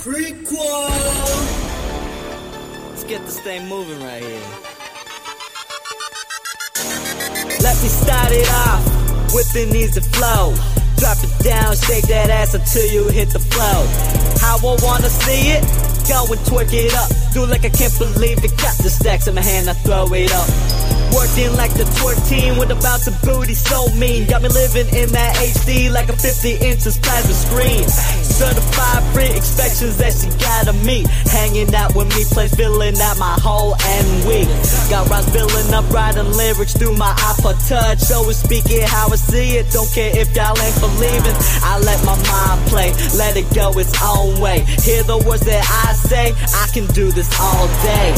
Prequel! Let's get this thing moving right here. Let me start it off with an easy flow. Drop it down, shake that ass until you hit the flow. How I wanna see it? Go and twerk it up. Do like I can't believe it. Got the stacks in my hand, I throw it up. Working like the twerk team with about of booty so mean. Got me living in that HD like a 50 inches plasma screen. Certified free that she gotta meet. Hanging out with me, place filling out my whole and week. Got rhymes filling up, writing lyrics through my iPod touch. Always speaking how I see it. Don't care if y'all ain't believing. I let my mind let it go its own way. Hear the words that I say, I can do this all day.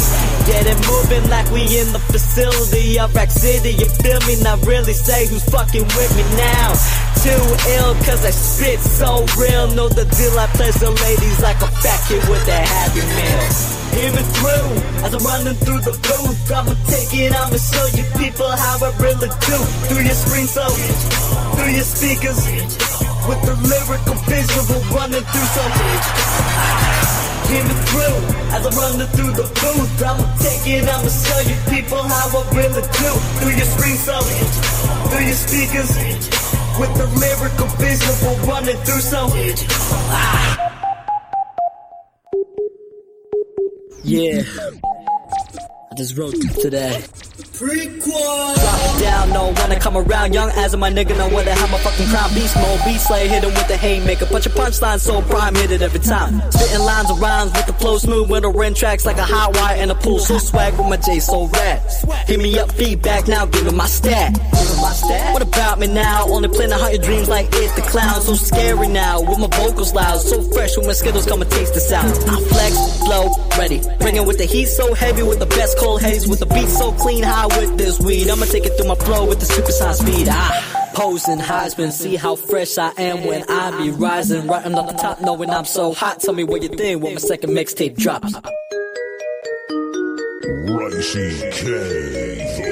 Get it moving like we in the facility of Rack City. You feel me? Not really say who's fucking with me now. Too ill cause I spit so real. Know the deal, I pleasure ladies like a fat kid with a happy meal. Hear me through as I'm running through the booth. I'ma take it, I'ma show you people how I really do. Through your screen, so through your speakers. With the lyrical visual running through so Hear me through as I'm running through the booth. I'ma take it, I'ma show you people how I really do. Through your screen, so through your speakers. With the lyrical visual running through so Yeah. I just wrote today. Prequel! Down, no when I come around. Young as of my nigga, know where to have my fucking crown. Beast mode, beast slay, hit him with the haymaker. Punch a punchline, so prime, hit it every time. Spitting lines of rhymes with the flow smooth, with the rent tracks like a hot wire and a pool. So swag with my J, so rad. Hit me up, feedback now, give me my stat. What about me now? Only playing the your dreams like it, the clown. So scary now, with my vocals loud. So fresh when my skittles, come and taste the sound. I flex, flow, ready. Bringing with the heat so heavy, with the best cold haze, with the beat so clean, high with this weed. I'ma take it through my flow with the super sound speed. Ah, posing Heisman, see how fresh I am when I be rising. Writing on the top, knowing I'm so hot. Tell me what you think when my second mixtape drops. Rising K.